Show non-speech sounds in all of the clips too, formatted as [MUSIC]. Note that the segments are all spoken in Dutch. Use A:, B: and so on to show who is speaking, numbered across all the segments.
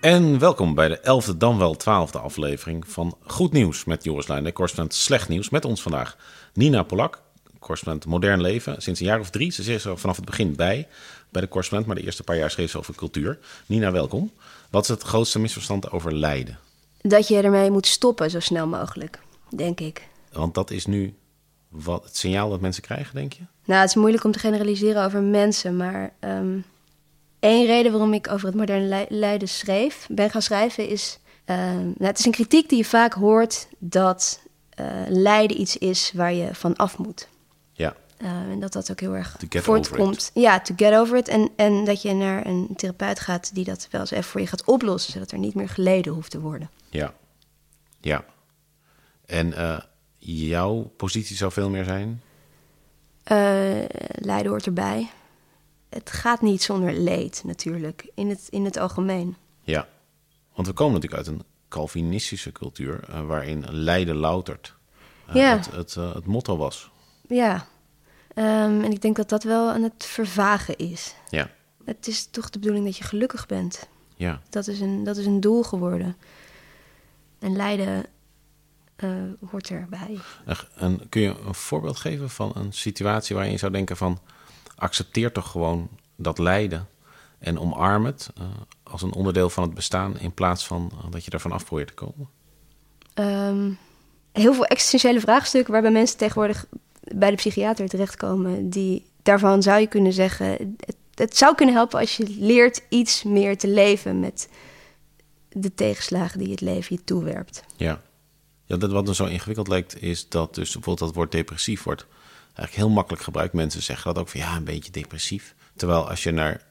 A: En welkom bij de elfde dan wel twaalfde aflevering van Goed Nieuws met Joris Lijn, correspondent Slecht Nieuws. Met ons vandaag Nina Polak, correspondent Modern Leven. Sinds een jaar of drie, ze is er vanaf het begin bij, bij de correspondent, maar de eerste paar jaar schreef ze over cultuur. Nina, welkom. Wat is het grootste misverstand over lijden?
B: Dat je ermee moet stoppen zo snel mogelijk, denk ik.
A: Want dat is nu wat, het signaal dat mensen krijgen, denk je?
B: Nou, het is moeilijk om te generaliseren over mensen, maar um, één reden waarom ik over het moderne lijden schreef, ben gaan schrijven, is. Um, nou, het is een kritiek die je vaak hoort dat uh, lijden iets is waar je van af moet.
A: Ja.
B: Uh, en dat dat ook heel erg voortkomt. Ja, to get over it. En, en dat je naar een therapeut gaat die dat wel eens even voor je gaat oplossen, zodat er niet meer geleden hoeft te worden.
A: Ja. Ja. En jouw positie zou veel meer zijn?
B: Lijden hoort erbij. Het gaat niet zonder leed, natuurlijk, in het, in het algemeen.
A: Ja, want we komen natuurlijk uit een Calvinistische cultuur... Uh, waarin lijden loutert uh, ja. het, het, het, motto was.
B: Ja, um, en ik denk dat dat wel aan het vervagen is.
A: Ja.
B: Het is toch de bedoeling dat je gelukkig bent.
A: Ja.
B: Dat is een, dat is een doel geworden. En lijden hoort erbij.
A: En kun je een voorbeeld geven van een situatie waarin je zou denken van... accepteer toch gewoon dat lijden en omarm het uh, als een onderdeel van het bestaan... in plaats van uh, dat je ervan af probeert te komen?
B: Um, heel veel existentiële vraagstukken waarbij mensen tegenwoordig bij de psychiater terechtkomen... die daarvan zou je kunnen zeggen... Het, het zou kunnen helpen als je leert iets meer te leven met de tegenslagen die het leven je toewerpt.
A: Ja. Ja, dat wat er zo ingewikkeld lijkt, is dat dus bijvoorbeeld dat woord depressief wordt eigenlijk heel makkelijk gebruikt. Mensen zeggen dat ook van ja, een beetje depressief. Terwijl als je naar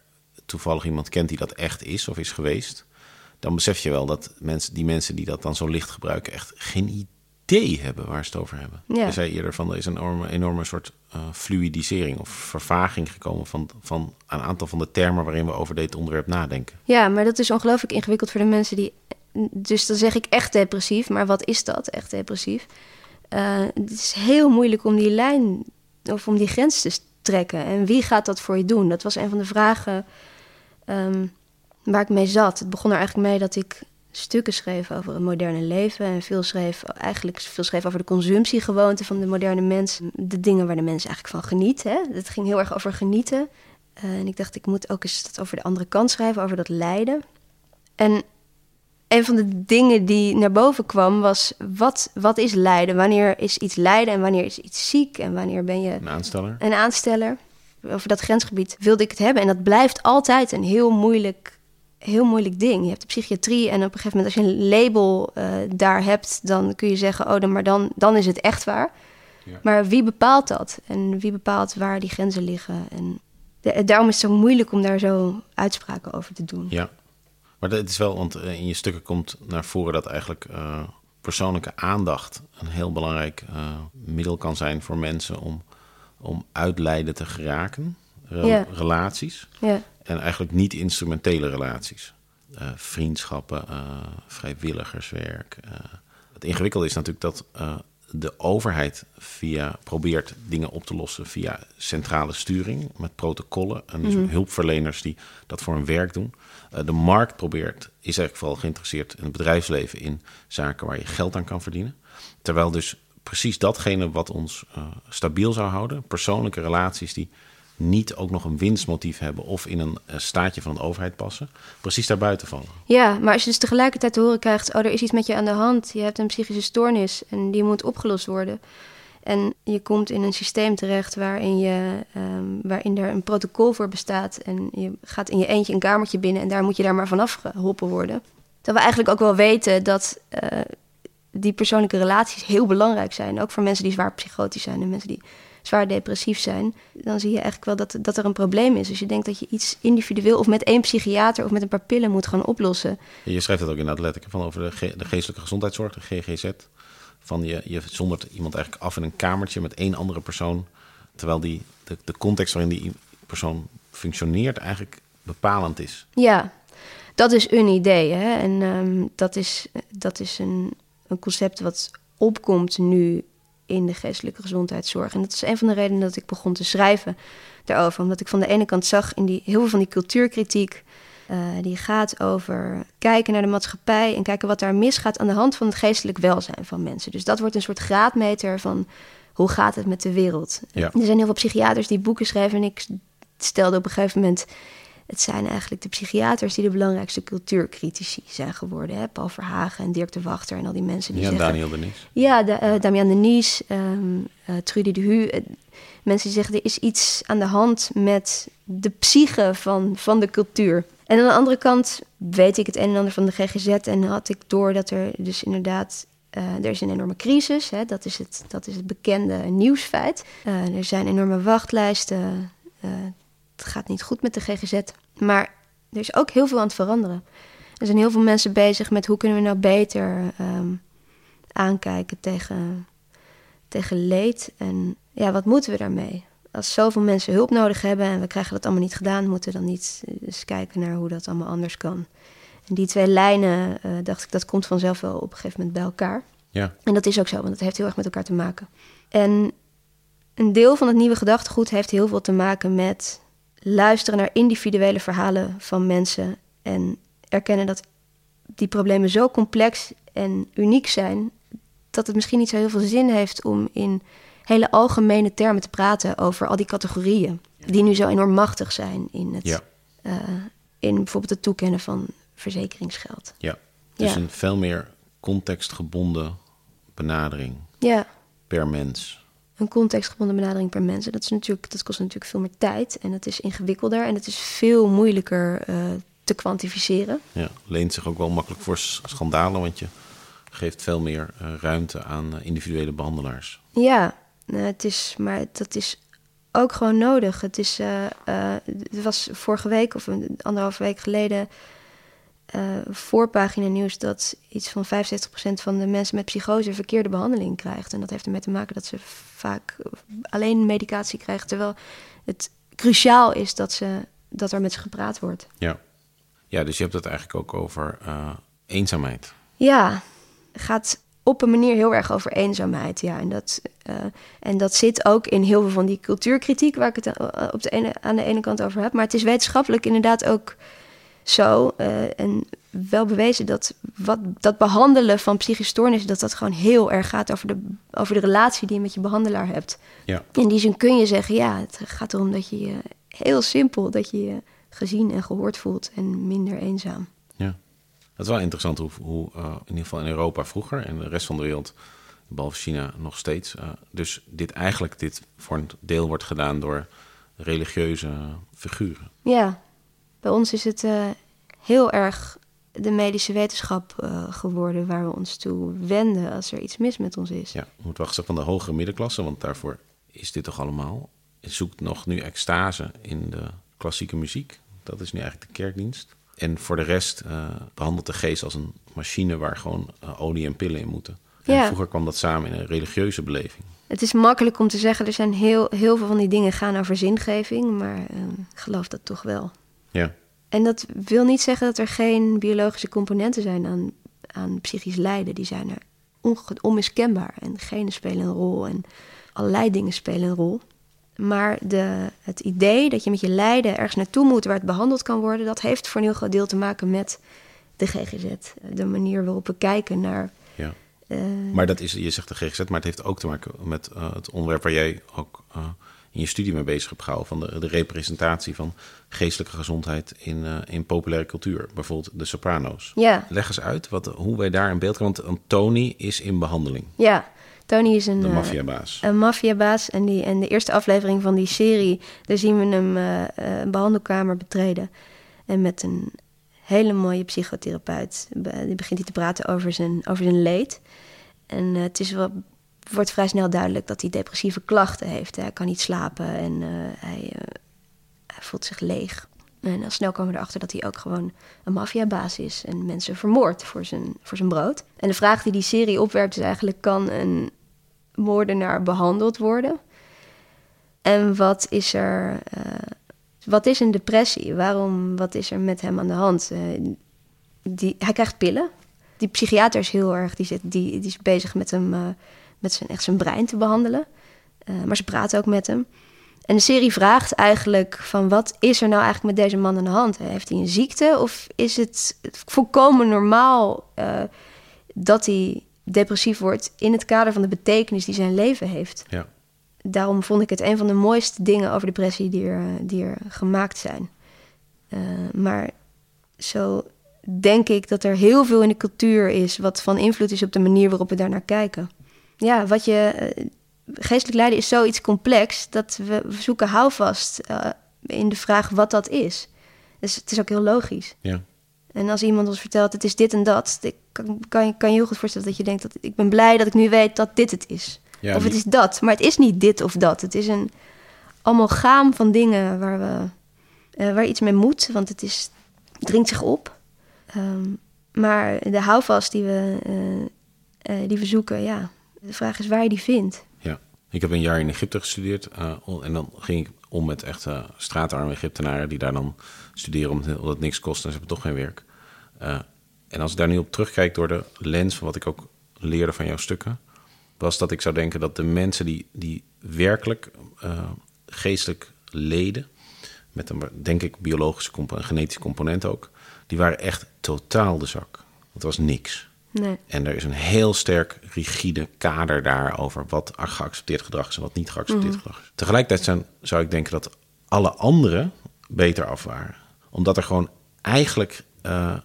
A: toevallig iemand kent die dat echt is of is geweest, dan besef je wel dat mensen, die mensen die dat dan zo licht gebruiken, echt geen idee hebben waar ze het over hebben. Ja. Je zei eerder van er is een enorme, enorme soort uh, fluidisering of vervaging gekomen van, van een aantal van de termen waarin we over dit onderwerp nadenken.
B: Ja, maar dat is ongelooflijk ingewikkeld voor de mensen die dus dan zeg ik echt depressief. Maar wat is dat, echt depressief? Uh, het is heel moeilijk om die lijn of om die grens te trekken. En wie gaat dat voor je doen? Dat was een van de vragen um, waar ik mee zat. Het begon er eigenlijk mee dat ik stukken schreef over het moderne leven. En veel schreef, eigenlijk veel schreef over de consumptiegewoonten van de moderne mens. De dingen waar de mens eigenlijk van geniet. Hè? Het ging heel erg over genieten. Uh, en ik dacht, ik moet ook eens over de andere kant schrijven, over dat lijden. En een van de dingen die naar boven kwam was: wat, wat is lijden? Wanneer is iets lijden en wanneer is iets ziek? En wanneer ben je
A: een aansteller?
B: Een aansteller. Over dat grensgebied wilde ik het hebben. En dat blijft altijd een heel moeilijk, heel moeilijk ding. Je hebt de psychiatrie en op een gegeven moment, als je een label uh, daar hebt, dan kun je zeggen: oh, dan, maar dan, dan is het echt waar. Ja. Maar wie bepaalt dat? En wie bepaalt waar die grenzen liggen? En de, daarom is het zo moeilijk om daar zo uitspraken over te doen.
A: Ja. Maar het is wel, want in je stukken komt naar voren dat eigenlijk uh, persoonlijke aandacht een heel belangrijk uh, middel kan zijn voor mensen om, om uit lijden te geraken. Re. Relaties.
B: Ja.
A: En eigenlijk niet instrumentele relaties. Uh, vriendschappen, vrijwilligerswerk. het ingewikkelde is natuurlijk dat de overheid via, probeert dingen op te lossen via centrale sturing met protocollen en dus
B: Mhm.
A: hulpverleners die dat voor hun werk doen. Uh, de markt probeert, is eigenlijk vooral geïnteresseerd in het bedrijfsleven in zaken waar je geld aan kan verdienen. Terwijl dus precies datgene wat ons uh, stabiel zou houden, persoonlijke relaties die niet ook nog een winstmotief hebben of in een uh, staatje van de overheid passen, precies daarbuiten vallen.
B: Ja, maar als je dus tegelijkertijd te horen krijgt: oh, er is iets met je aan de hand, je hebt een psychische stoornis en die moet opgelost worden. En je komt in een systeem terecht waarin, je, um, waarin er een protocol voor bestaat. En je gaat in je eentje een kamertje binnen en daar moet je daar maar vanaf geholpen worden. Dat we eigenlijk ook wel weten dat uh, die persoonlijke relaties heel belangrijk zijn. Ook voor mensen die zwaar psychotisch zijn en mensen die zwaar depressief zijn. Dan zie je eigenlijk wel dat, dat er een probleem is. Dus je denkt dat je iets individueel of met één psychiater of met een paar pillen moet gaan oplossen.
A: Je schrijft het ook inderdaad letterlijk van over de, ge de geestelijke gezondheidszorg, de GGZ. Van je, je zondert iemand eigenlijk af in een kamertje met één andere persoon. Terwijl die, de, de context waarin die persoon functioneert eigenlijk bepalend is.
B: Ja, dat is een idee. Hè? En um, dat is, dat is een, een concept wat opkomt nu in de geestelijke gezondheidszorg. En dat is een van de redenen dat ik begon te schrijven daarover. Omdat ik van de ene kant zag in die, heel veel van die cultuurkritiek... Uh, die gaat over kijken naar de maatschappij en kijken wat daar misgaat aan de hand van het geestelijk welzijn van mensen. Dus dat wordt een soort graadmeter van hoe gaat het met de wereld.
A: Ja.
B: Er zijn heel veel psychiaters die boeken schrijven en ik stelde op een gegeven moment het zijn eigenlijk de psychiaters die de belangrijkste cultuurcritici zijn geworden. Hè? Paul Verhagen en Dirk de Wachter en al die mensen die
A: ja,
B: zeggen...
A: Daniel Denies.
B: Ja, de, uh, Damian Denies, um, uh, Trudy de Hu. Uh, mensen die zeggen, er is iets aan de hand met de psyche van, van de cultuur. En aan de andere kant weet ik het een en ander van de GGZ... en had ik door dat er dus inderdaad... er is een enorme crisis, hè? Dat, is het, dat is het bekende nieuwsfeit. er zijn enorme wachtlijsten het gaat niet goed met de GGZ. Maar er is ook heel veel aan het veranderen. Er zijn heel veel mensen bezig met hoe kunnen we nou beter um, aankijken tegen, tegen leed. En ja, wat moeten we daarmee? Als zoveel mensen hulp nodig hebben en we krijgen dat allemaal niet gedaan, moeten we dan niet eens kijken naar hoe dat allemaal anders kan. En die twee lijnen, uh, dacht ik, dat komt vanzelf wel op een gegeven moment bij elkaar.
A: Ja.
B: En dat is ook zo, want het heeft heel erg met elkaar te maken. En een deel van het nieuwe gedachtegoed heeft heel veel te maken met luisteren naar individuele verhalen van mensen en erkennen dat die problemen zo complex en uniek zijn dat het misschien niet zo heel veel zin heeft om in hele algemene termen te praten over al die categorieën die nu zo enorm machtig zijn in het
A: Ja.
B: uh, in bijvoorbeeld het toekennen van verzekeringsgeld.
A: Ja. Dus
B: Ja.
A: een veel meer contextgebonden benadering
B: Ja,
A: per mens.
B: Een contextgebonden benadering per mensen. Dat, is natuurlijk, dat kost natuurlijk veel meer tijd en het is ingewikkelder en het is veel moeilijker eh, te kwantificeren.
A: Ja, leent zich ook wel makkelijk voor schandalen, want je geeft veel meer eh, ruimte aan eh, individuele behandelaars.
B: Ja, nou, het is, maar dat is ook gewoon nodig. Het is, het was vorige week of een anderhalve week geleden eh voorpagina nieuws dat iets van 75% van de mensen met psychose verkeerde behandeling krijgt. En dat heeft ermee te maken dat ze vaak alleen medicatie krijgen, terwijl het cruciaal is dat, ze, dat er met ze gepraat wordt.
A: Ja. Ja, dus je hebt het eigenlijk ook over eh, eenzaamheid.
B: Ja, gaat op een manier heel erg over eenzaamheid. Ja, en dat, eh, en dat zit ook in heel veel van die cultuurkritiek waar ik het op de ene, aan de ene kant over heb. Maar het is wetenschappelijk inderdaad ook zo eh, en wel bewezen dat wat, dat behandelen van psychische stoornissen, dat dat gewoon heel erg gaat over de, over de relatie die je met je behandelaar hebt.
A: Ja.
B: In die zin kun je zeggen, ja, het gaat erom dat je je heel simpel, dat je je gezien en gehoord voelt en minder eenzaam.
A: Ja. Het is wel interessant hoe, hoe eh, in ieder geval in Europa vroeger en de rest van de wereld, behalve China, nog steeds. eh, dus dit eigenlijk dit voor een deel wordt gedaan door religieuze figuren.
B: Ja, bij ons is het eh, heel erg de medische wetenschap eh, geworden waar we ons toe wenden als er iets mis met ons is.
A: Ja, moet wel gezegd van de hogere middenklasse, want daarvoor is dit toch allemaal. Je zoekt nog nu extase in de klassieke muziek. Dat is nu eigenlijk de kerkdienst. En voor de rest eh, behandelt de geest als een machine waar gewoon olie en pillen in moeten. En
B: Ja.
A: vroeger kwam dat samen in een religieuze beleving.
B: Het is makkelijk om te zeggen, er zijn heel, heel veel van die dingen gaan over zingeving, maar eh, ik geloof dat toch wel.
A: Ja,
B: En dat wil niet zeggen dat er geen biologische componenten zijn aan, aan psychisch lijden. Die zijn er onmiskenbaar. En genen spelen een rol en allerlei dingen spelen een rol. Maar de, het idee dat je met je lijden ergens naartoe moet waar het behandeld kan worden, dat heeft voor een heel groot deel te maken met de GGZ. De manier waarop we kijken naar.
A: ja.
B: eh,
A: Maar dat is, je zegt de GGZ, maar het heeft ook te maken met eh, het onderwerp waar jij ook eh, in je studie mee bezig hebt gehouden. Van de, de representatie van geestelijke gezondheid in, eh, in populaire cultuur. Bijvoorbeeld de soprano's.
B: ja,
A: Leg eens uit wat, hoe wij daar in beeld komen. Want Tony is in behandeling,
B: ja, Tony is een.
A: de
B: eh,
A: maffiabaas.
B: een maffiabaas. En, die, en de eerste aflevering van die serie, daar zien we hem eh, een behandelkamer betreden. En met een hele mooie psychotherapeut die begint hij te praten over zijn, over zijn leed. En het is wel, wordt vrij snel duidelijk dat hij depressieve klachten heeft. Hij kan niet slapen en eh, hij, eh, hij voelt zich leeg. En al snel komen we erachter dat hij ook gewoon een maffiabaas is en mensen vermoordt voor zijn, voor zijn brood. En de vraag die die serie opwerpt is eigenlijk: kan een moordenaar behandeld worden? En wat is er. eh, wat is een depressie? Waarom, wat is er met hem aan de hand? Die, hij krijgt pillen. Die psychiater is heel erg, die, zit, die, die is bezig met hem, met zijn, echt zijn brein te behandelen. Eh, maar ze praten ook met hem. En de serie vraagt eigenlijk van wat is er nou eigenlijk met deze man aan de hand? Heeft hij een ziekte of is het volkomen normaal uh, dat hij depressief wordt in het kader van de betekenis die zijn leven heeft?
A: Ja.
B: Daarom vond ik het een van de mooiste dingen over depressie die er, die er gemaakt zijn. Uh, maar zo denk ik dat er heel veel in de cultuur is wat van invloed is op de manier waarop we daarnaar kijken. Ja, wat je. Uh, geestelijk lijden is zoiets complex dat we, we zoeken houvast uh, in de vraag wat dat is. Dus het is ook heel logisch.
A: Ja.
B: En als iemand ons vertelt, het is dit en dat, ik kan, kan, je, kan je heel goed voorstellen dat je denkt dat ik ben blij dat ik nu weet dat dit het is.
A: Ja,
B: of het is dat, maar het is niet dit of dat. Het is een amalgaam van dingen waar we uh, waar iets mee moet, want het is, dringt zich op. Um, maar de houvast die we, uh, uh, die we zoeken, ja, de vraag is waar je die vindt.
A: Ja, ik heb een jaar in Egypte gestudeerd en dan ging ik om met echt straatarme Egyptenaren die daar dan studeren omdat het niks kost en ze hebben toch geen werk. en als ik daar nu op terugkijk door de lens van wat ik ook leerde van jouw stukken, was dat ik zou denken dat de mensen die, die werkelijk geestelijk leden, met een, denk ik, biologische component, genetische component ook, die waren echt totaal de zak. Het was niks.
B: Nee.
A: En er is een heel sterk rigide kader daar over wat geaccepteerd gedrag is en wat niet geaccepteerd
B: Mhm.
A: gedrag is. Tegelijkertijd zijn, zou ik denken dat alle anderen beter af waren. Omdat er gewoon eigenlijk uh,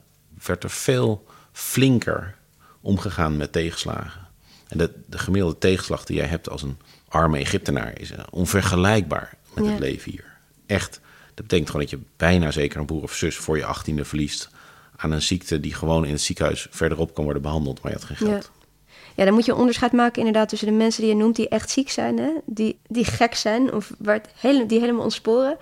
A: werd er veel flinker omgegaan met tegenslagen. En de, de gemiddelde tegenslag die jij hebt als een arme Egyptenaar is uh, onvergelijkbaar met
B: Ja.
A: het leven hier. Echt. Dat betekent gewoon dat je bijna zeker een broer of zus voor je achttiende verliest aan een ziekte die gewoon in het ziekenhuis verderop kan worden behandeld, maar je had geen
B: Ja.
A: geld.
B: Ja, dan moet je een onderscheid maken inderdaad tussen de mensen die je noemt die echt ziek zijn, hè? Die, die gek zijn of waar het hele, die helemaal ontsporen.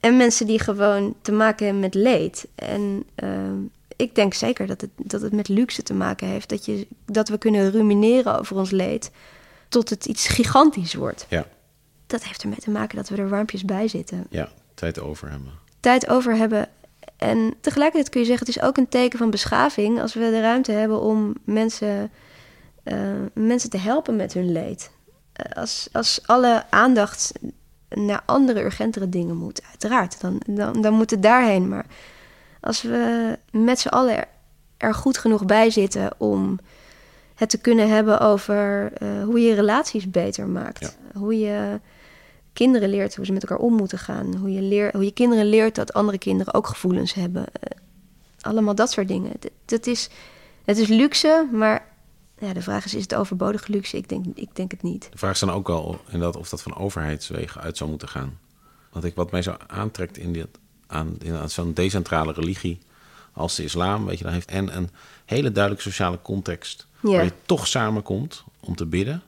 B: En mensen die gewoon te maken hebben met leed. En ehm, ik denk zeker dat het, dat het met luxe te maken heeft. Dat, je, dat we kunnen rumineren over ons leed tot het iets gigantisch wordt.
A: Ja,
B: Dat heeft ermee te maken dat we er warmpjes bij zitten.
A: ja, tijd over hebben.
B: Tijd over hebben. En tegelijkertijd kun je zeggen, het is ook een teken van beschaving als we de ruimte hebben om mensen, eh, mensen te helpen met hun leed. Eh, als, als alle aandacht naar andere urgentere dingen moet, uiteraard, dan, dan, dan moet het daarheen. Maar als we met z'n allen er, er goed genoeg bij zitten om het te kunnen hebben over eh, hoe je relaties beter maakt.
A: Ja.
B: Hoe je kinderen leert hoe ze met elkaar om moeten gaan. Hoe je, leer, hoe je kinderen leert dat andere kinderen ook gevoelens hebben. Eh, allemaal dat soort dingen. Het, het, is, het is luxe, maar ja, de vraag is, is het overbodige luxe? Ik denk, ik denk het niet.
A: De vraag is dan ook wel inderdaad of dat van overheidswegen uit zou moeten gaan. Want ik, wat mij zo aantrekt in, dit, aan, in zo'n decentrale religie als de islam, weet je, dan heeft en een hele duidelijke sociale context
B: Ja.
A: waar je toch samenkomt om te bidden.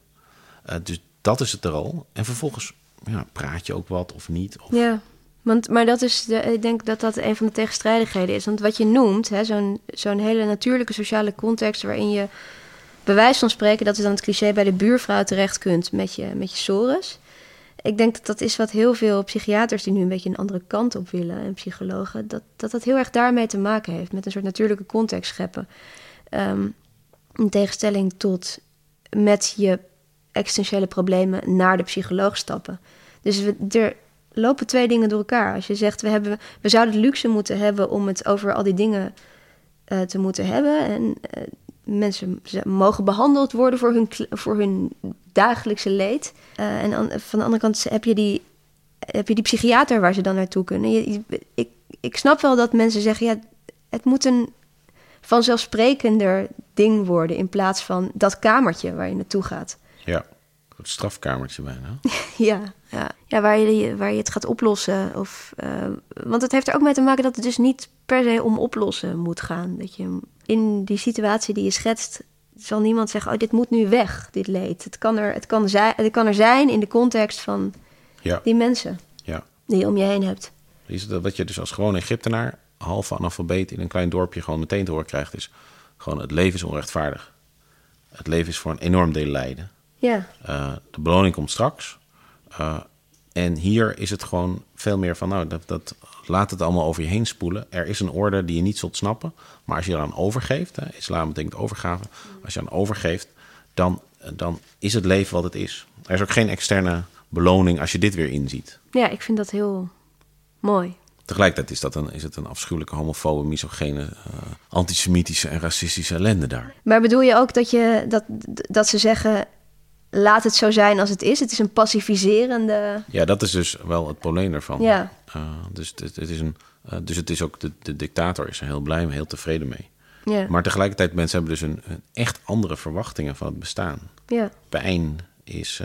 A: Eh, dus dat is het er al. En vervolgens ja, praat je ook wat of niet. Of,
B: Ja, want, maar dat is de, ik denk dat dat een van de tegenstrijdigheden is. Want wat je noemt, zo'n zo'n hele natuurlijke sociale context waarin je bij wijze van spreken, dat is dan het cliché, bij de buurvrouw terecht kunt met je, met je sores. Ik denk dat dat is wat heel veel psychiaters die nu een beetje een andere kant op willen en psychologen, dat dat, dat heel erg daarmee te maken heeft, met een soort natuurlijke context scheppen. Ehm, in tegenstelling tot met je existentiële problemen naar de psycholoog stappen. Dus we, er lopen twee dingen door elkaar. Als je zegt, we, hebben, we zouden de luxe moeten hebben om het over al die dingen eh, te moeten hebben. En eh, mensen mogen behandeld worden voor hun, voor hun dagelijkse leed. Eh, en van de andere kant heb je, die, heb je die psychiater waar ze dan naartoe kunnen. Ik, ik snap wel dat mensen zeggen, ja, het moet een vanzelfsprekender ding worden... in plaats van dat kamertje waar je naartoe gaat.
A: Strafkamertje bijna. [LAUGHS]
B: Ja, ja. ja waar, je, waar je het gaat oplossen. Of, eh, want het heeft er ook mee te maken dat het dus niet per se om oplossen moet gaan. Dat je in die situatie die je schetst, zal niemand zeggen: Oh, dit moet nu weg, dit leed. Het kan er, het kan zijn, het kan er zijn in de context van
A: Ja,
B: die mensen
A: ja.
B: die je om je heen hebt.
A: Is het wat je dus als gewoon Egyptenaar, halve analfabeet in een klein dorpje gewoon meteen te horen krijgt, is gewoon het leven is onrechtvaardig. Het leven is voor een enorm deel lijden.
B: Ja,
A: Eh, de beloning komt straks. Eh, en hier is het gewoon veel meer van, nou, dat, dat, laat het allemaal over je heen spoelen. Er is een orde die je niet zult snappen. Maar als je eraan overgeeft, hè, islam betekent overgave. Als je aan overgeeft, dan, dan is het leven wat het is. Er is ook geen externe beloning als je dit weer inziet.
B: Ja, ik vind dat heel mooi.
A: Tegelijkertijd is, dat een, is het een afschuwelijke homofobe, misogene, uh, antisemitische en racistische ellende daar.
B: Maar bedoel je ook dat, je, dat, dat ze zeggen, laat het zo zijn als het is? Het is een pacificerende...
A: Ja, dat is dus wel het probleem ervan.
B: Ja.
A: Uh, dus, het, het is een, uh, dus het is ook, de, de dictator is er heel blij mee, heel tevreden mee.
B: Ja.
A: Maar tegelijkertijd, mensen hebben dus een, een echt andere verwachtingen van het bestaan.
B: Ja.
A: Pijn is,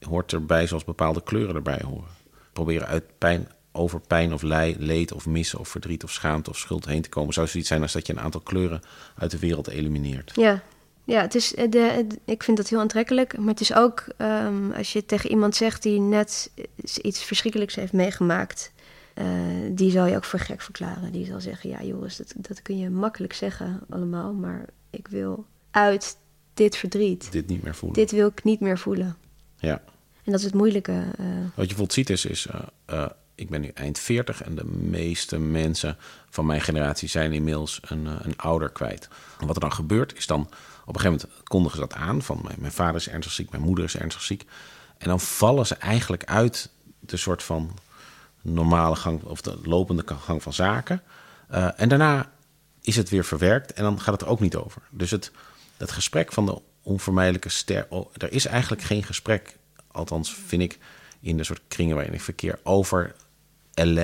A: hoort erbij zoals bepaalde kleuren erbij horen. Proberen uit pijn over pijn of leed of missen of verdriet of schaamte of schuld heen te komen, zou zoiets zijn als dat je een aantal kleuren uit de wereld elimineert.
B: Ja, ja het is, eh, de, ik vind dat heel aantrekkelijk. Maar het is ook um, als je tegen iemand zegt die net iets verschrikkelijks heeft meegemaakt. Uh, die zal je ook voor gek verklaren. Die zal zeggen: Ja, Joris, dat, dat kun je makkelijk zeggen, allemaal. Maar ik wil uit dit verdriet.
A: Dit niet meer voelen.
B: Dit wil ik niet meer voelen.
A: Ja.
B: En dat is het moeilijke. Uh...
A: Wat je bijvoorbeeld ziet is, is uh, ik ben nu eind 40 en de meeste mensen van mijn generatie zijn inmiddels een, een ouder kwijt. En wat er dan gebeurt is dan, op een gegeven moment kondigen ze dat aan van mijn, mijn vader is ernstig ziek, mijn moeder is ernstig ziek. En dan vallen ze eigenlijk uit de soort van normale gang of de lopende gang van zaken. Uh, en daarna is het weer verwerkt en dan gaat het er ook niet over. Dus het, het gesprek van de onvermijdelijke ster, oh, er is eigenlijk geen gesprek, althans vind ik, in de soort kringen waarin ik verkeer, over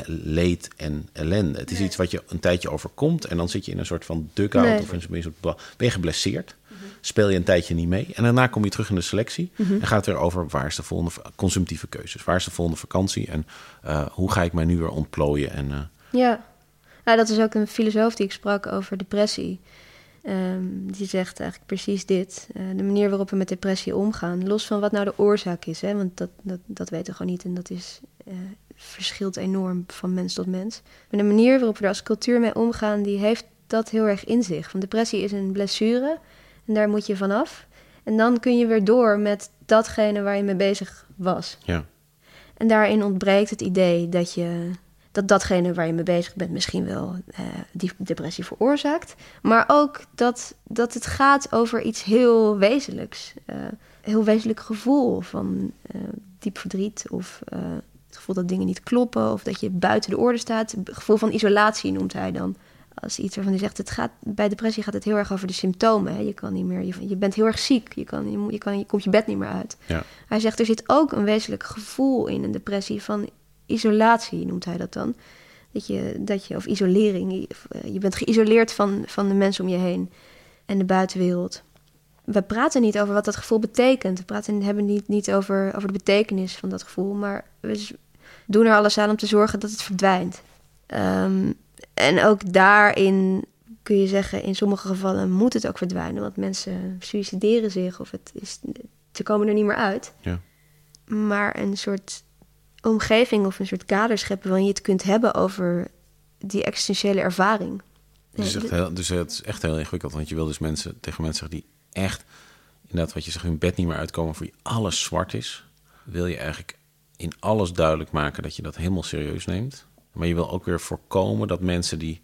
A: leed en ellende. Het is iets wat je een tijdje overkomt en dan zit je in een soort van dugout nee. of in een soort ben je geblesseerd. Speel je een tijdje niet mee en daarna kom je terug in de selectie mm -hmm. en gaat het weer over waar is de volgende consumptieve keuzes, waar is de volgende vakantie en uh, hoe ga ik mij nu weer ontplooien en uh,
B: ja. ja, dat is ook een filosoof die ik sprak over depressie. Um, die zegt eigenlijk precies dit. Uh, de manier waarop we met depressie omgaan, los van wat nou de oorzaak is, hè, want dat, dat, dat weten we gewoon niet en dat is verschilt enorm van mens tot mens. Maar de manier waarop we er als cultuur mee omgaan, die heeft dat heel erg in zich. Want depressie is een blessure en daar moet je vanaf. En dan kun je weer door met datgene waar je mee bezig was.
A: Ja.
B: En daarin ontbreekt het idee dat je dat datgene waar je mee bezig bent misschien wel uh, die depressie veroorzaakt. Maar ook dat, dat het gaat over iets heel wezenlijks. Uh, heel wezenlijk gevoel van uh, diep verdriet of het gevoel dat dingen niet kloppen of dat je buiten de orde staat. Het gevoel van isolatie noemt hij dan. Als iets waarvan hij zegt, het gaat, bij depressie gaat het heel erg over de symptomen. Hè. Je, kan niet meer, je, je, bent heel erg ziek, je, kan, je, kan, je komt je bed niet meer uit.
A: Ja.
B: Hij zegt, er zit ook een wezenlijk gevoel in een depressie van isolatie, noemt hij dat dan. Dat je, dat je of isolering, je bent geïsoleerd van, van de mensen om je heen en de buitenwereld. We praten niet over wat dat gevoel betekent. We praten, hebben niet, niet over, over de betekenis van dat gevoel, maar we doen er alles aan om te zorgen dat het verdwijnt. Um, en ook daarin kun je zeggen, in sommige gevallen moet het ook verdwijnen, want mensen suicideren zich of het is, ze komen er niet meer uit.
A: Ja.
B: Maar een soort omgeving of een soort kader scheppen waarin je het kunt hebben over die existentiële ervaring.
A: Dus, echt heel, dus het is echt heel ingewikkeld, want je wil dus mensen tegen mensen zeggen die echt, inderdaad wat je zegt, hun bed niet meer uitkomen, voor je alles zwart is, wil je eigenlijk in alles duidelijk maken dat je dat helemaal serieus neemt. Maar je wil ook weer voorkomen dat mensen die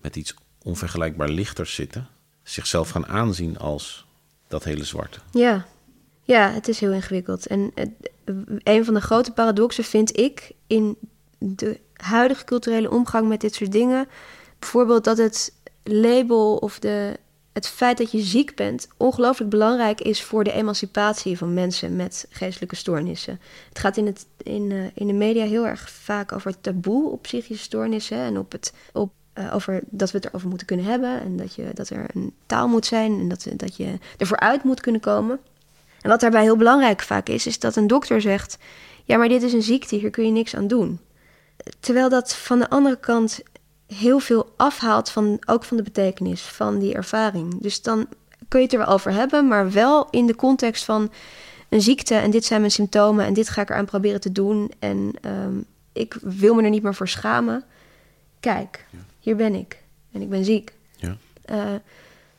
A: met iets onvergelijkbaar lichters zitten, zichzelf gaan aanzien als dat hele zwarte.
B: Ja, ja het is heel ingewikkeld. En een van de grote paradoxen vind ik in de huidige culturele omgang met dit soort dingen. Bijvoorbeeld dat het label of de, het feit dat je ziek bent ongelooflijk belangrijk is voor de emancipatie van mensen met geestelijke stoornissen. Het gaat in, het, in, uh, in de media heel erg vaak over het taboe op psychische stoornissen en op het, op, uh, over dat we het erover moeten kunnen hebben en dat, je, dat er een taal moet zijn en dat, dat je ervoor uit moet kunnen komen. En wat daarbij heel belangrijk vaak is, is dat een dokter zegt: Ja, maar dit is een ziekte, hier kun je niks aan doen. Terwijl dat van de andere kant heel veel afhaalt van ook van de betekenis van die ervaring. Dus dan kun je het er wel over hebben, maar wel in de context van een ziekte en dit zijn mijn symptomen en dit ga ik eraan proberen te doen en um, ik wil me er niet meer voor schamen. Kijk, ja. hier ben ik en ik ben ziek.
A: Ja.
B: Uh,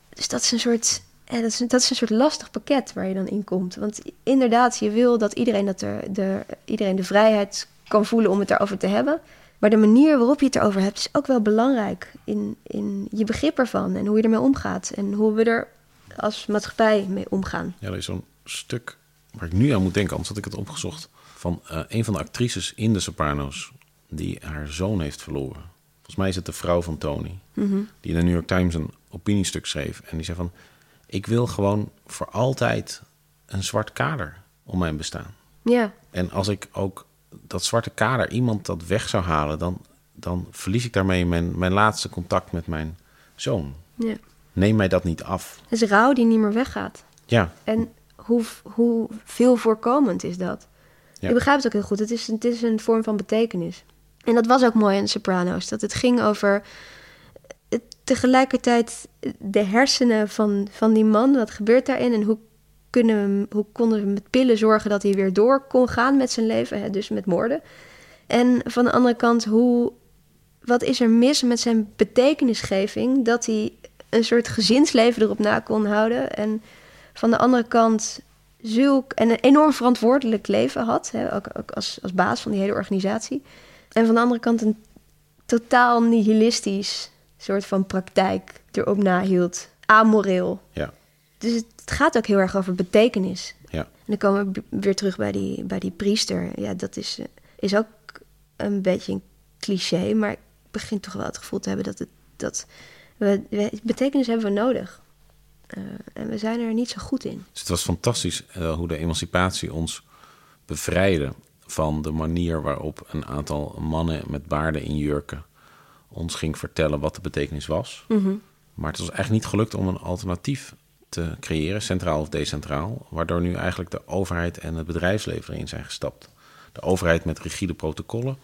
B: dus dat is een soort ja, dat, is, dat is een soort lastig pakket waar je dan in komt. Want inderdaad, je wil dat iedereen, dat er, de, iedereen de vrijheid kan voelen om het daarover te hebben. Maar de manier waarop je het erover hebt is ook wel belangrijk in, in je begrip ervan en hoe je ermee omgaat en hoe we er als maatschappij mee omgaan.
A: Ja, er is zo'n stuk waar ik nu aan moet denken, anders had ik het opgezocht. Van eh, een van de actrices in De Sopranos die haar zoon heeft verloren. Volgens mij is het de vrouw van Tony.
B: Mhm.
A: Die in de New York Times een opiniestuk schreef. En die zei van, ik wil gewoon voor altijd een zwart kader om mijn bestaan.
B: Ja,
A: En als ik ook dat zwarte kader iemand dat weg zou halen, dan, dan verlies ik daarmee mijn, mijn laatste contact met mijn zoon.
B: ja.
A: Neem mij dat niet af.
B: Het is rouw die niet meer weggaat.
A: Ja,
B: En hoe, hoe veel voorkomend is dat?
A: Ja.
B: Ik begrijp het ook heel goed. Het is, het is een vorm van betekenis. En dat was ook mooi in Sopranos. Dat het ging over het- tegelijkertijd de hersenen van, van die man. Wat gebeurt daarin? En hoe, kunnen we, hoe konden we met pillen zorgen dat hij weer door kon gaan met zijn leven? Hè? Dus met moorden. En van de andere kant, hoe, wat is er mis met zijn betekenisgeving? Dat hij een soort gezinsleven erop na kon houden. En van de andere kant zulk en een enorm verantwoordelijk leven had, hè, ook, ook als, als baas van die hele organisatie. En van de andere kant een totaal nihilistisch soort van praktijk erop nahield, amoreel.
A: ja,
B: Dus het, het gaat ook heel erg over betekenis.
A: ja.
B: En dan komen we weer terug bij die, bij die priester. Ja, dat is, eh, is ook een beetje een cliché, maar ik begin toch wel het gevoel te hebben dat het dat we, we- betekenis hebben we nodig. Eh, en we zijn er niet zo goed in.
A: Dus het was fantastisch eh, hoe de emancipatie ons bevrijdde van de manier waarop een aantal mannen met baarden in jurken ons ging vertellen wat de betekenis was. Maar het was eigenlijk niet gelukt om een alternatief te creëren, centraal of decentraal, waardoor nu eigenlijk de overheid en het bedrijfsleven erin zijn gestapt. De overheid met rigide protocollen,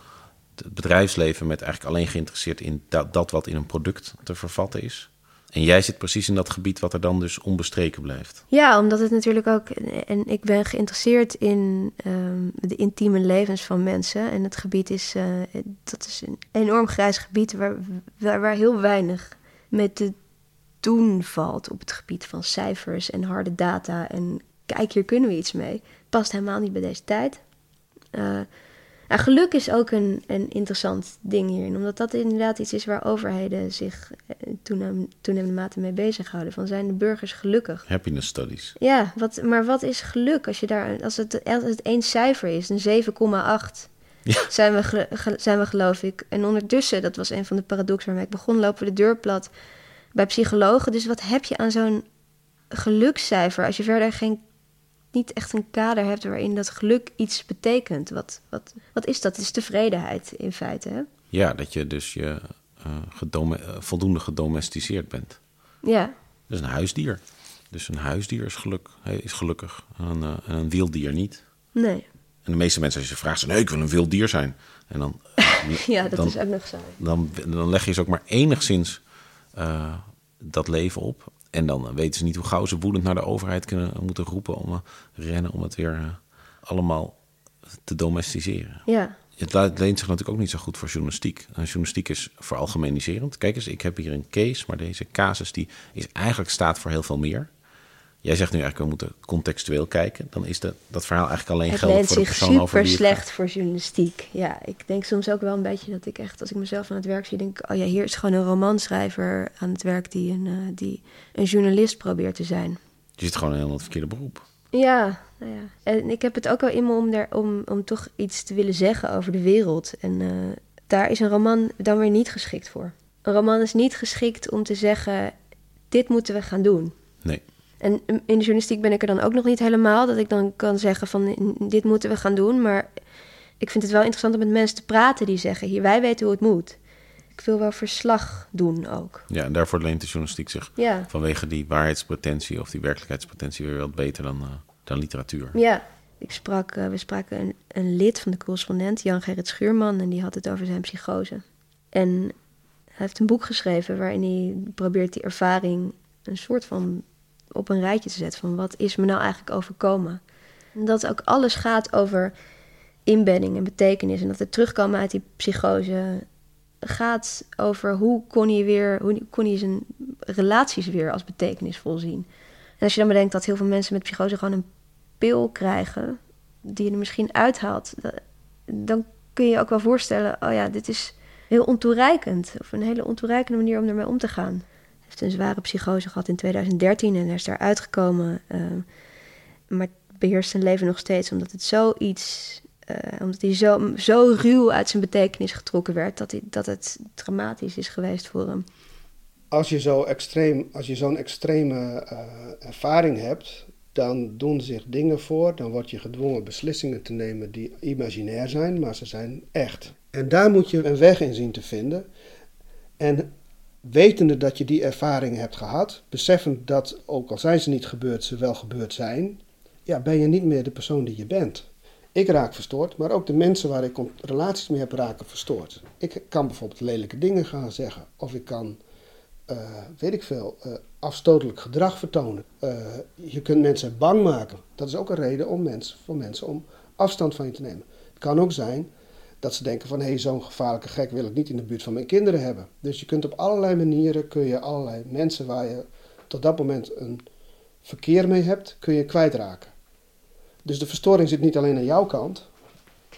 A: het bedrijfsleven met eigenlijk alleen geïnteresseerd in dat, wat in een product te vervatten is. En jij zit precies in dat gebied wat er dan dus onbestreken blijft.
B: Ja, omdat het natuurlijk ook. En ik ben geïnteresseerd in ehm, de intieme levens van mensen. En het gebied is. eh, dat is een enorm grijs gebied waar, waar, waar heel weinig mee te doen valt. Op het gebied van cijfers en harde data. En kijk, hier kunnen we iets mee. Past helemaal niet bij deze tijd. Eh, en geluk is ook een, een interessant ding hierin, omdat dat inderdaad iets is waar overheden zich eh, toenem- toenemende mate mee bezighouden. Van zijn de burgers gelukkig?
A: Happiness studies.
B: Ja, wat, maar wat is geluk als, je daar, als, het, als het één cijfer is, een 7,8
A: Ja.
B: zijn, we, zijn we geloof ik. En ondertussen, dat was een van de paradoxen waarmee ik begon, lopen we de deur plat bij psychologen. Dus wat heb je aan zo'n gelukscijfer als je verder geen, niet echt een kader hebt waarin dat geluk iets betekent? Wat, wat, wat is dat? Het is tevredenheid in feite. Hè?
A: Ja, dat je dus je, eh, gedome- eh, voldoende gedomesticeerd bent.
B: Ja,
A: Dat is een huisdier. Dus een huisdier is, geluk, is gelukkig. En een, eh, en een wild dier niet.
B: nee.
A: En de meeste mensen, als je ze vraagt, zeggen: nee, ik wil een wild dier zijn. En dan, [LAUGHS]
B: Ja, dat
A: dan,
B: is ook nog zo.
A: dan, dan leg je ze ook maar enigszins eh, dat leven op. En dan weten ze niet hoe gauw ze woedend naar de overheid kunnen moeten roepen om eh, rennen om het weer eh, allemaal te domesticeren.
B: Ja,
A: Het le- leent zich natuurlijk ook niet zo goed voor journalistiek. En journalistiek is veralgemeniserend. Kijk eens, ik heb hier een case, maar deze casus die is eigenlijk staat voor heel veel meer. Jij zegt nu eigenlijk, we moeten contextueel kijken. Dan is de, dat verhaal eigenlijk alleen geldig voor de persoon over
B: super slecht
A: gaat.
B: voor journalistiek. Ja, ik denk soms ook wel een beetje dat ik echt, als ik mezelf aan het werk zie, denk ik, oh ja, hier is gewoon een romanschrijver aan het werk die een, eh, die een journalist probeert te zijn.
A: Je zit gewoon in helemaal het verkeerde beroep.
B: Ja, nou ja. En ik heb het ook wel in me om, daar, om, om toch iets te willen zeggen over de wereld. En eh, daar is een roman dan weer niet geschikt voor. Een roman is niet geschikt om te zeggen, dit moeten we gaan doen.
A: Nee.
B: En in de journalistiek ben ik er dan ook nog niet helemaal. Dat ik dan kan zeggen van dit moeten we gaan doen. Maar ik vind het wel interessant om met mensen te praten die zeggen... hier, wij weten hoe het moet. Ik wil wel verslag doen ook.
A: Ja, en daarvoor leent de journalistiek zich
B: Ja,
A: vanwege die waarheidspretentie of die werkelijkheidspretentie weer wat beter dan, eh, dan literatuur.
B: ja. Ik sprak, eh, we spraken een, een lid van de correspondent, Jan-Gerrit Schuurman... en die had het over zijn psychose. En hij heeft een boek geschreven waarin hij probeert die ervaring... een soort van op een rijtje te zetten van wat is me nou eigenlijk overkomen. En dat ook alles gaat over inbedding en betekenis. En dat het terugkomen uit die psychose gaat over hoe kon hij weer, hoe kon hij zijn relaties weer als betekenisvol zien. En als je dan bedenkt dat heel veel mensen met psychose gewoon een pil krijgen, die je er misschien uithaalt, da- dan kun je je ook wel voorstellen, oh ja, dit is heel ontoereikend. Of een hele ontoereikende manier om ermee om te gaan. Een zware psychose gehad in 2013 en hij is daaruit gekomen. eh, maar beheerst zijn leven nog steeds, omdat het zoiets, uh, omdat hij zo, zo ruw uit zijn betekenis getrokken werd, dat, hij, dat het dramatisch is geweest voor hem.
C: Als je zo extreem, als je zo'n extreme uh, ervaring hebt, dan doen zich dingen voor, dan word je gedwongen beslissingen te nemen die imaginair zijn, maar ze zijn echt. En daar moet je een weg in zien te vinden. En wetende dat je die ervaring hebt gehad, beseffend dat, ook al zijn ze niet gebeurd, ze wel gebeurd zijn, ja, ben je niet meer de persoon die je bent. Ik raak verstoord, maar ook de mensen waar ik relaties mee heb raken verstoord. Ik kan bijvoorbeeld lelijke dingen gaan zeggen, of ik kan, uh, weet ik veel, uh, afstotelijk gedrag vertonen. Uh, je kunt mensen bang maken. Dat is ook een reden om mensen, voor mensen om afstand van je te nemen. Het kan ook zijn dat ze denken van hé, hey, zo'n gevaarlijke gek wil ik niet in de buurt van mijn kinderen hebben. Dus je kunt op allerlei manieren, kun je allerlei mensen waar je tot dat moment een verkeer mee hebt, kun je kwijtraken. Dus de verstoring zit niet alleen aan jouw kant,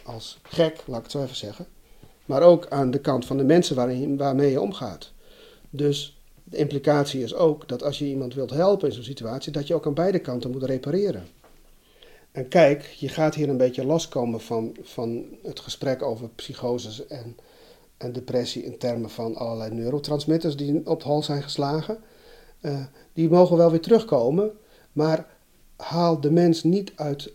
C: als gek, laat ik het zo even zeggen, maar ook aan de kant van de mensen waarin, waarmee je omgaat. Dus de implicatie is ook dat als je iemand wilt helpen in zo'n situatie, dat je ook aan beide kanten moet repareren. En kijk, je gaat hier een beetje loskomen van, van het gesprek over psychoses en, en depressie in termen van allerlei neurotransmitters die op het hol zijn geslagen. Uh, die mogen wel weer terugkomen, maar haal de mens niet uit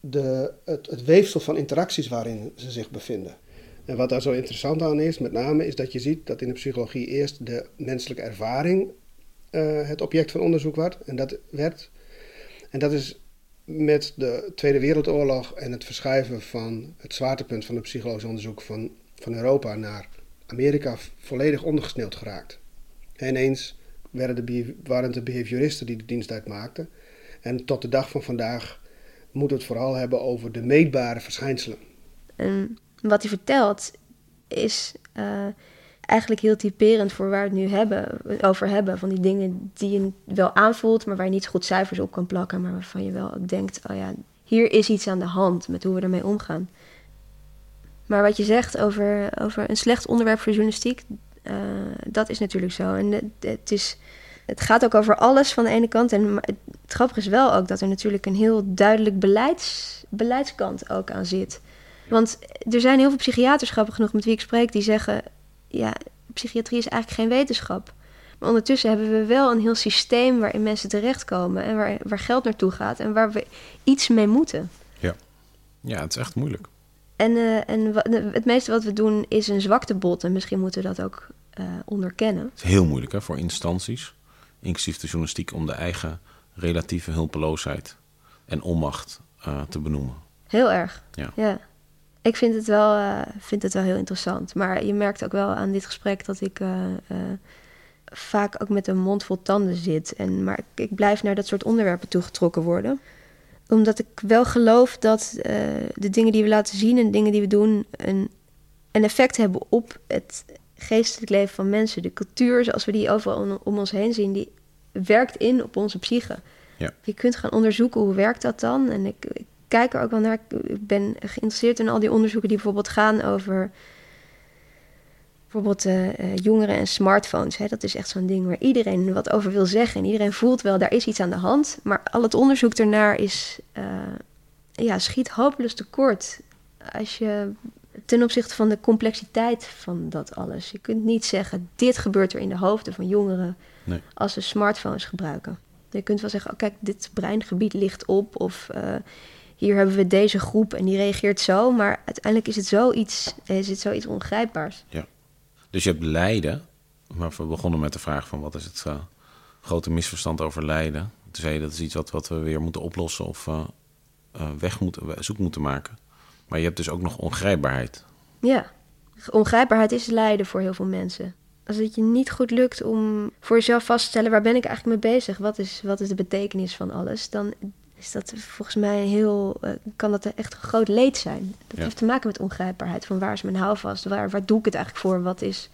C: de, het, weefsel van interacties waarin ze zich bevinden. En wat daar zo interessant aan is, met name, is dat je ziet dat in de psychologie eerst de menselijke ervaring uh, het object van onderzoek werd. En dat werd. En dat is met de Tweede Wereldoorlog en het verschuiven van het zwaartepunt van het psychologisch onderzoek van, van Europa naar Amerika volledig ondergesneeuwd geraakt. En ineens werden de, waren het de behavioristen die de dienst uitmaakten. En tot de dag van vandaag moeten we het vooral hebben over de meetbare verschijnselen.
B: En wat hij vertelt is uh, eigenlijk heel typerend voor waar we het nu hebben, over hebben. Van die dingen die je wel aanvoelt, maar waar je niet goed cijfers op kan plakken. Maar waarvan je wel denkt, oh ja, hier is iets aan de hand met hoe we ermee omgaan. Maar wat je zegt over, over een slecht onderwerp voor journalistiek, uh, dat is natuurlijk zo. En het, het, is, het gaat ook over alles van de ene kant. En het grappige is wel ook dat er natuurlijk een heel duidelijk beleids, beleidskant ook aan zit. Want er zijn heel veel psychiaters, grappig genoeg, met wie ik spreek, die zeggen: ja, psychiatrie is eigenlijk geen wetenschap. Maar ondertussen hebben we wel een heel systeem waarin mensen terechtkomen en waar, waar geld naartoe gaat en waar we iets mee moeten.
A: Ja, ja het is echt moeilijk.
B: En, uh, en het meeste wat we doen is een zwaktebod en misschien moeten we dat ook uh, onderkennen.
A: Het is heel moeilijk hè, voor instanties, inclusief de journalistiek, om de eigen relatieve hulpeloosheid en onmacht uh, te benoemen.
B: Heel erg, ja. ja ik vind het, wel, uh, vind het wel heel interessant. Maar je merkt ook wel aan dit gesprek dat ik uh, uh, vaak ook met een mond vol tanden zit. En, maar ik, ik, blijf naar dat soort onderwerpen toegetrokken worden. Omdat ik wel geloof dat de dingen die we laten zien en de dingen die we doen een, een effect hebben op het geestelijk leven van mensen. De cultuur zoals we die overal om ons heen zien, die werkt in op onze psyche. Ja. Je kunt gaan onderzoeken hoe werkt dat dan. En ik, ik kijk er ook wel naar. Ik ben geïnteresseerd in al die onderzoeken die bijvoorbeeld gaan over bijvoorbeeld uh, jongeren en smartphones. Hè. Dat is echt zo'n ding waar iedereen wat over wil zeggen. En iedereen voelt wel, daar is iets aan de hand. Maar al het onderzoek ernaar is, uh, ja, schiet hopeloos tekort. Als je ten opzichte van de complexiteit van dat alles. Je kunt niet zeggen, dit gebeurt er in de hoofden van jongeren nee. als ze smartphones gebruiken. Je kunt wel zeggen, oh, kijk, dit breingebied ligt op. Of hier hebben we deze groep en die reageert zo. Maar uiteindelijk is het zoiets, is het zoiets ongrijpbaars.
A: Ja. Dus je hebt lijden. Maar we begonnen met de vraag van wat is het uh, grote misverstand over lijden. Toen zei je dat is iets wat, wat we weer moeten oplossen of uh, uh, weg moeten, zoek moeten maken. Maar je hebt dus ook nog ongrijpbaarheid.
B: Ja, ongrijpbaarheid is lijden voor heel veel mensen. Als het je niet goed lukt om voor jezelf vast te stellen waar ben ik eigenlijk mee bezig, wat is, wat is de betekenis van alles, dan is dat volgens mij heel, uh, kan dat echt een groot leed zijn. Dat heeft te maken met ongrijpbaarheid. Van waar is mijn houvast? Waar, waar doe ik het eigenlijk voor? Wat is,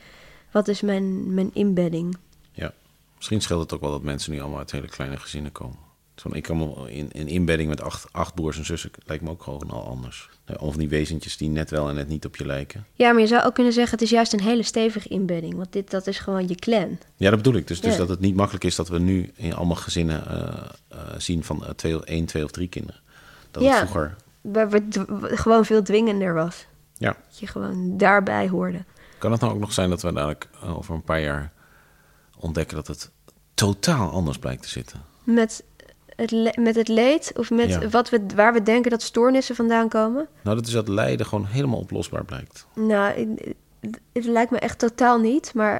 B: wat is mijn, mijn inbedding?
A: Ja, misschien scheelt het ook wel dat mensen nu allemaal uit hele kleine gezinnen komen. Zo'n, ik kan in, in inbedding met acht, acht broers en zussen lijkt me ook gewoon al anders. Of die wezentjes die net wel en net niet op je lijken.
B: Ja, maar je zou ook kunnen zeggen, het is juist een hele stevige inbedding. Want dit, dat is gewoon je clan.
A: Ja, dat bedoel ik. Dus, dus dat het niet makkelijk is dat we nu in allemaal gezinnen uh, uh, zien van uh, twee, één, twee of drie kinderen. Dat
B: Ja.
A: het vroeger...
B: Waar het gewoon veel dwingender was.
A: Ja.
B: Dat je gewoon daarbij hoorde.
A: Kan het nou ook nog zijn dat we dadelijk eh, over een paar jaar ontdekken dat het totaal anders blijkt te zitten?
B: Met het, met het leed of met
A: Ja.
B: wat we, waar we denken dat stoornissen vandaan komen.
A: Nou, dat is dat lijden gewoon helemaal oplosbaar blijkt.
B: Nou, het, lijkt me echt totaal niet. Maar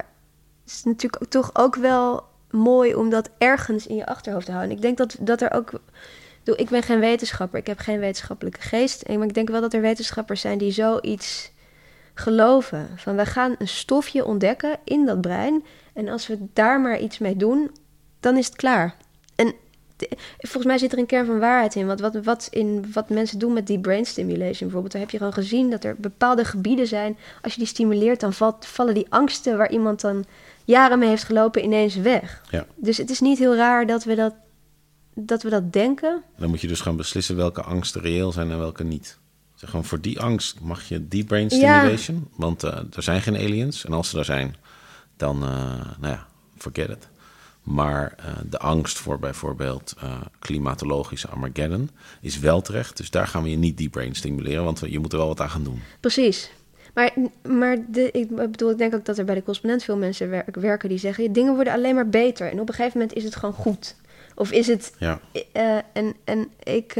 B: het is natuurlijk toch ook wel mooi om dat ergens in je achterhoofd te houden. Ik denk dat, dat er ook... ik ben geen wetenschapper, ik heb geen wetenschappelijke geest. Maar ik denk wel dat er wetenschappers zijn die zoiets geloven. Van we gaan een stofje ontdekken in dat brein. En als we daar maar iets mee doen, dan is het klaar. Volgens mij zit er een kern van waarheid in. Want wat, wat, in, wat mensen doen met die brain stimulation bijvoorbeeld, daar heb je gewoon gezien dat er bepaalde gebieden zijn. Als je die stimuleert, dan valt, vallen die angsten waar iemand dan jaren mee heeft gelopen ineens weg.
A: Ja.
B: Dus het is niet heel raar dat we dat, dat, we dat denken.
A: Dan moet je dus gaan beslissen welke angsten reëel zijn en welke niet. Zeg gewoon, voor die angst mag je die brain
B: Ja.
A: stimulation. Want eh, er zijn geen aliens. En als ze er zijn, dan, eh, nou ja, forget it. Maar eh, de angst voor bijvoorbeeld eh, klimatologische Armageddon is wel terecht. Dus daar gaan we je niet die brain stimuleren, want je moet er wel wat aan gaan doen.
B: Precies. Maar, maar de, ik bedoel, ik denk ook dat er bij de correspondent veel mensen wer- werken die zeggen: dingen worden alleen maar beter. En op een gegeven moment is het gewoon goed. Of is het.
A: Ja,
B: eh, en en ik,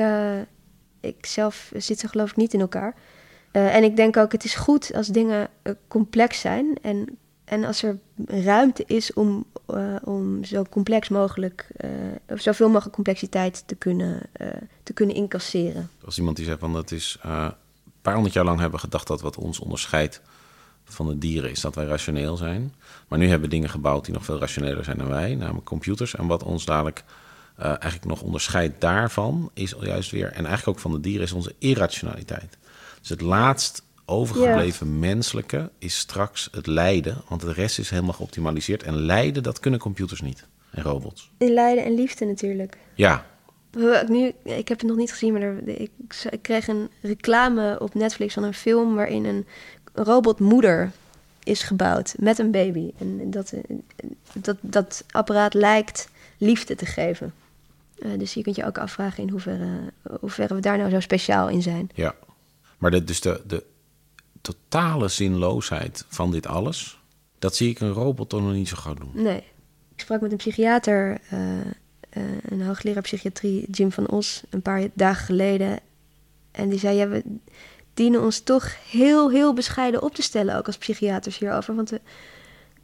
B: ik zelf zit ze geloof ik niet in elkaar. En ik denk ook: het is goed als dingen complex zijn. En, en als er ruimte is om, eh, om zo complex mogelijk. eh, of zoveel mogelijk complexiteit te kunnen, eh, te kunnen incasseren.
A: als iemand die zegt van dat is een paar honderd jaar lang hebben we gedacht dat wat ons onderscheidt van de dieren is dat wij rationeel zijn. Maar nu hebben we dingen gebouwd die nog veel rationeler zijn dan wij, namelijk computers. En wat ons dadelijk eigenlijk nog onderscheidt daarvan is juist weer, en eigenlijk ook van de dieren, is onze irrationaliteit. Dus het laatst overgebleven menselijke is straks het lijden, want de rest is helemaal geoptimaliseerd. En lijden, dat kunnen computers niet en robots.
B: In lijden en liefde natuurlijk.
A: Ja,
B: Nu, ik heb het nog niet gezien, maar er, ik, ik kreeg een reclame op Netflix van een film waarin een robotmoeder is gebouwd met een baby. En dat, dat, dat apparaat lijkt liefde te geven. Eh, dus je kunt je ook afvragen in hoeverre, hoeverre we daar nou zo speciaal in zijn.
A: Ja, maar de, dus de, de totale zinloosheid van dit alles, dat zie ik een robot toch nog niet zo gauw doen.
B: Nee. Ik sprak met een psychiater, eh, eh, een hoogleraar psychiatrie, Jim van Os, een paar dagen geleden. En die zei, ja, we dienen ons toch heel, heel bescheiden op te stellen, ook als psychiaters hierover. Want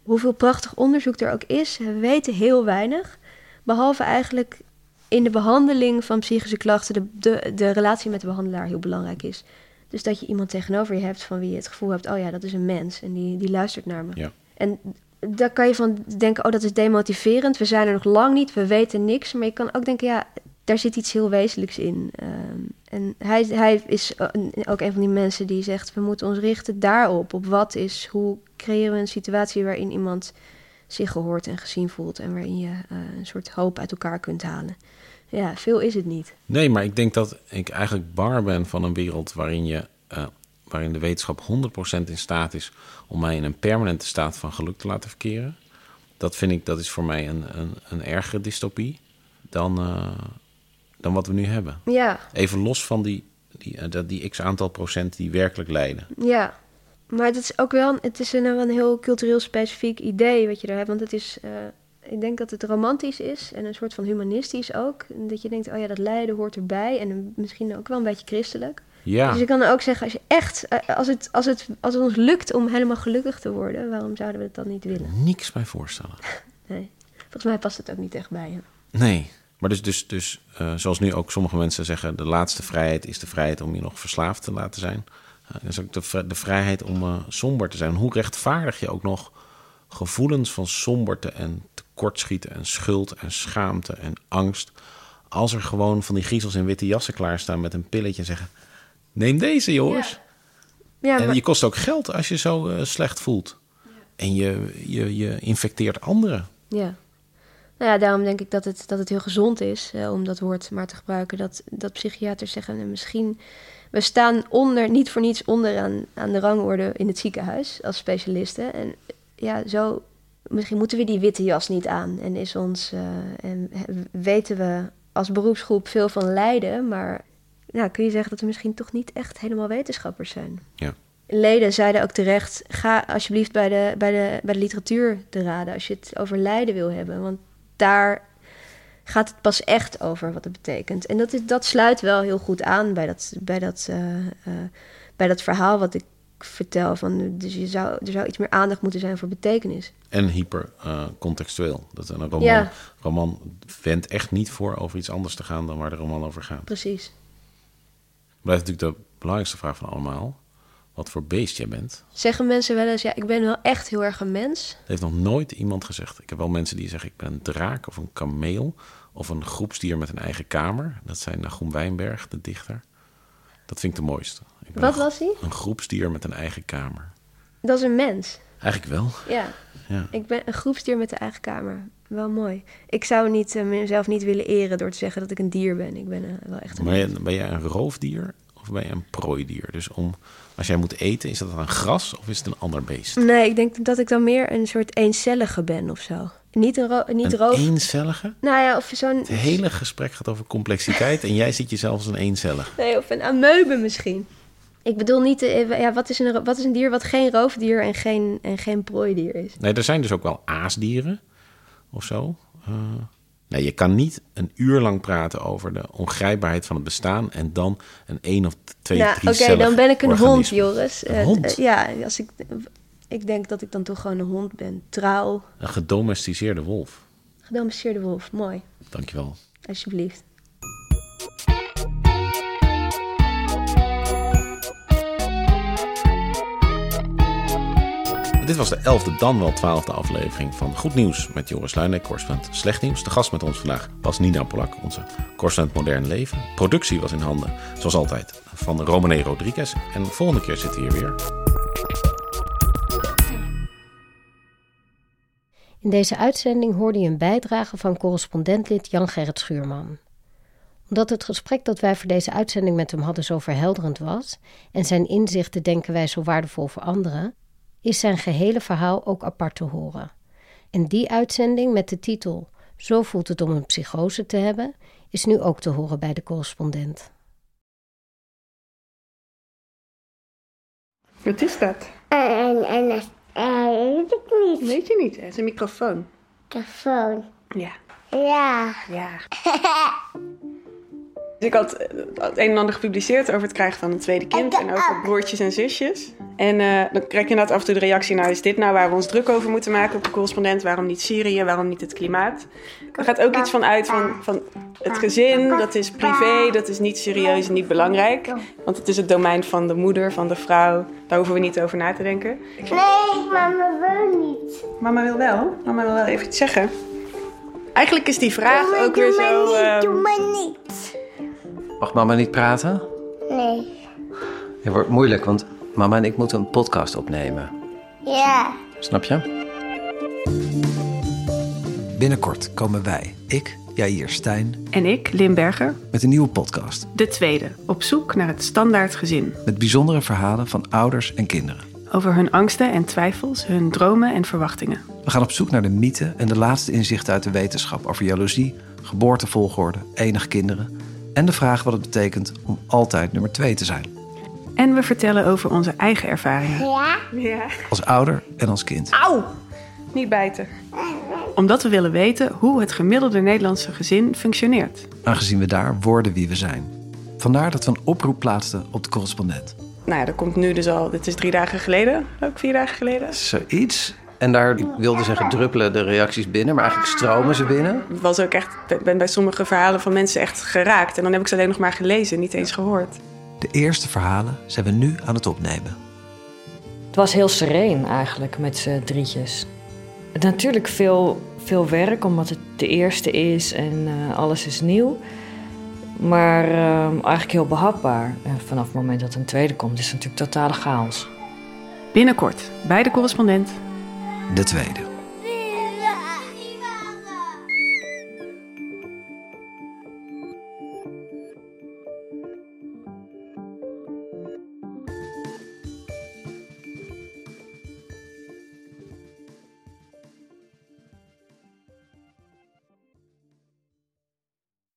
B: hoeveel prachtig onderzoek er ook is, we weten heel weinig. Behalve eigenlijk in de behandeling van psychische klachten de, de, de relatie met de behandelaar heel belangrijk is. Dus dat je iemand tegenover je hebt van wie je het gevoel hebt, oh ja, dat is een mens en die, die luistert naar me.
A: Ja.
B: En daar kan je van denken, oh, dat is demotiverend. We zijn er nog lang niet, we weten niks. Maar je kan ook denken, ja, daar zit iets heel wezenlijks in. Ehm, en hij, hij is eh, ook een van die mensen die zegt, we moeten ons richten daarop. Op wat is, hoe creëren we een situatie waarin iemand zich gehoord en gezien voelt. En waarin je eh, een soort hoop uit elkaar kunt halen. Ja, veel is het niet.
A: Nee, maar ik denk dat ik eigenlijk banger ben van een wereld waarin, je, eh, waarin de wetenschap 100% in staat is om mij in een permanente staat van geluk te laten verkeren. Dat vind ik, dat is voor mij een, een, een ergere dystopie dan, eh, dan wat we nu hebben.
B: Ja,
A: Even los van die, die, eh, dat- die x aantal procent die werkelijk lijden.
B: Ja, maar het is ook wel het is een, een heel cultureel specifiek idee wat je daar hebt. Want het is, ik denk dat het romantisch is en een soort van humanistisch ook. Dat je denkt, oh ja, dat lijden hoort erbij. En misschien ook wel een beetje christelijk.
A: Ja,
B: Dus je kan ook zeggen, als je echt, eh, als het, als, het, als het ons lukt om helemaal gelukkig te worden, waarom zouden we het dan niet willen?
A: niks bij voorstellen. [LAUGHS]
B: Nee. Volgens mij past het ook niet echt bij je.
A: Nee, maar dus, dus, dus eh, zoals nu ook sommige mensen zeggen... de laatste vrijheid is de vrijheid om je nog verslaafd te laten zijn. Uh, dat is ook de, vri- de vrijheid om eh, somber te zijn. Hoe rechtvaardig je ook nog gevoelens van somberte en tekortschieten... en schuld en schaamte en angst... als er gewoon van die griezels in witte jassen klaarstaan met een pilletje en zeggen... neem deze jongens.
B: Ja,
A: en
B: maar,
A: je kost ook geld als je zo eh, slecht voelt. En je, je, je infecteert anderen.
B: Ja. Nou ja, daarom denk ik dat het, dat het heel gezond is om dat woord maar te gebruiken. Dat, dat psychiaters zeggen, nou, misschien... We staan onder, niet voor niets onderaan aan de rangorde in het ziekenhuis als specialisten. En ja, zo... Misschien moeten we die witte jas niet aan. En is ons... eh, en weten we als beroepsgroep veel van lijden, maar ja, kun je zeggen dat we misschien toch niet echt helemaal wetenschappers zijn.
A: Ja.
B: Leden zeiden ook terecht: ga alsjeblieft bij de, bij de, bij de literatuur te raden als je het over lijden wil hebben. Want daar gaat het pas echt over wat het betekent. En dat, is, dat sluit wel heel goed aan bij dat, bij dat, eh, eh, bij dat verhaal wat ik vertel. Van, dus je zou, er zou iets meer aandacht moeten zijn voor betekenis.
A: En hyper contextueel. Dat een roman,
B: Ja.
A: roman wendt echt niet voor over iets anders te gaan dan waar de roman over gaat.
B: Precies.
A: Blijft natuurlijk de belangrijkste vraag van allemaal. Wat voor beest jij bent.
B: Zeggen mensen wel eens: ja, ik ben wel echt heel erg een mens.
A: Dat heeft nog nooit iemand gezegd. Ik heb wel mensen die zeggen ik ben een draak of een kameel. Of een groepsdier met een eigen kamer. Dat zijn Nagum Wijnberg, de dichter. Dat vind ik de mooiste.
B: Wat
A: een,
B: was hij?
A: Een groepsdier met een eigen kamer.
B: Dat is een mens.
A: Eigenlijk wel.
B: Ja.
A: Ja.
B: Ik ben een groepsdier met de eigen kamer. Wel mooi. Ik zou niet, eh, mezelf niet willen eren door te zeggen dat ik een dier ben. Ik ben eh, wel echt een
A: Maar
B: mens.
A: ben, jij een roofdier of ben je een prooidier? Dus om, als jij moet eten, is dat dan gras of is het een ander beest?
B: Nee, ik denk dat ik dan meer een soort eencellige ben of zo. Niet een, ro niet
A: Een
B: roof...
A: eencellige?
B: Nou ja, of zo'n...
A: Het hele gesprek gaat over complexiteit en jij ziet jezelf als een eencellig.
B: Nee, of een amoebe misschien. Ik bedoel niet... eh, ja, wat, is een, wat is een dier wat geen roofdier en geen, en geen prooidier is?
A: Nee, er zijn dus ook wel aasdieren of zo. Eh, nee, je kan niet een uur lang praten over de ongrijpbaarheid van het bestaan en dan een één of twee,
B: nou, oké, dan ben ik een hond. Joris.
A: Een
B: Eh,
A: hond?
B: ja, als ik, ik denk dat ik dan toch gewoon een hond ben. Trouw,
A: Een gedomesticeerde wolf.
B: gedomesticeerde wolf. Mooi,
A: Dankjewel.
B: alsjeblieft.
A: Dit was de elfde, dan wel twaalfde aflevering van Goed Nieuws met Joris Luijnek, correspondent Slecht Nieuws. De gast met ons vandaag was Nina Polak, onze correspondent Modern Leven. Productie was in handen, zoals altijd, van Romane Rodriguez. En de volgende keer zitten we hier weer.
D: In deze uitzending hoorde je een bijdrage van correspondentlid Jan-Gerrit Schuurman. Omdat het gesprek dat wij voor deze uitzending met hem hadden zo verhelderend was en zijn inzichten denken wij zo waardevol voor anderen, is zijn gehele verhaal ook apart te horen. En die uitzending met de titel Zo voelt het om een psychose te hebben, is nu ook te horen bij de correspondent.
E: Wat is dat?
F: En, en, en, en weet ik niet.
E: Weet je niet, het is een microfoon.
F: Telefoon.
E: Ja.
F: Ja.
E: Ja. [LAUGHS] Dus ik had eh, het een en ander gepubliceerd over het krijgen van een tweede kind en over broertjes en zusjes. En eh, dan krijg je inderdaad af en toe de reactie, nou is dit nou waar we ons druk over moeten maken op de correspondent? Waarom niet Syrië? Waarom niet het klimaat? Er gaat ook iets van uit van, van het gezin, dat is privé, dat is niet serieus en niet belangrijk. Want het is het domein van de moeder, van de vrouw. Daar hoeven we niet over na te denken.
F: Nee, mama wil niet.
E: Mama wil wel. Mama wil wel even iets zeggen. Eigenlijk is die vraag
F: Doe
E: ook weer zo.
F: niet,
E: ehm,
F: doe maar niet.
G: Mag mama niet praten?
F: Nee.
G: Het wordt moeilijk, want mama en ik moeten een podcast opnemen.
F: Ja.
G: Snap je?
H: Binnenkort komen wij, ik, Jair Stijn,
E: En ik, Limberger,
H: met een nieuwe podcast.
E: de tweede, op zoek naar het standaard gezin.
H: Met bijzondere verhalen van ouders en kinderen.
E: Over hun angsten en twijfels, hun dromen en verwachtingen.
H: We gaan op zoek naar de mythe en de laatste inzichten uit de wetenschap over jaloezie, geboortevolgorde, enig kinderen en de vraag wat het betekent om altijd nummer twee te zijn.
E: En we vertellen over onze eigen ervaringen.
F: Ja?
E: Ja.
H: Als ouder en als kind.
E: Auw! Niet bijten. Omdat we willen weten hoe het gemiddelde Nederlandse gezin functioneert.
H: Aangezien we daar worden wie we zijn. Vandaar dat we een oproep plaatsten op de correspondent.
E: Nou ja, dat komt nu dus al, dit is drie dagen geleden, ook vier dagen geleden.
G: Zoiets. En daar, ik wilde zeggen, druppelen de reacties binnen, maar eigenlijk stromen ze binnen.
E: Ik was ook echt, ben bij sommige verhalen van mensen echt geraakt. En dan heb ik ze alleen nog maar gelezen, niet eens gehoord.
H: De eerste verhalen zijn we nu aan het opnemen.
I: Het was heel sereen eigenlijk met z'n drietjes. Natuurlijk veel, veel werk, omdat het de eerste is en eh, alles is nieuw. Maar eh, eigenlijk heel behapbaar. En vanaf het moment dat een tweede komt, is het natuurlijk totale chaos.
E: Binnenkort bij de correspondent
H: De tweede.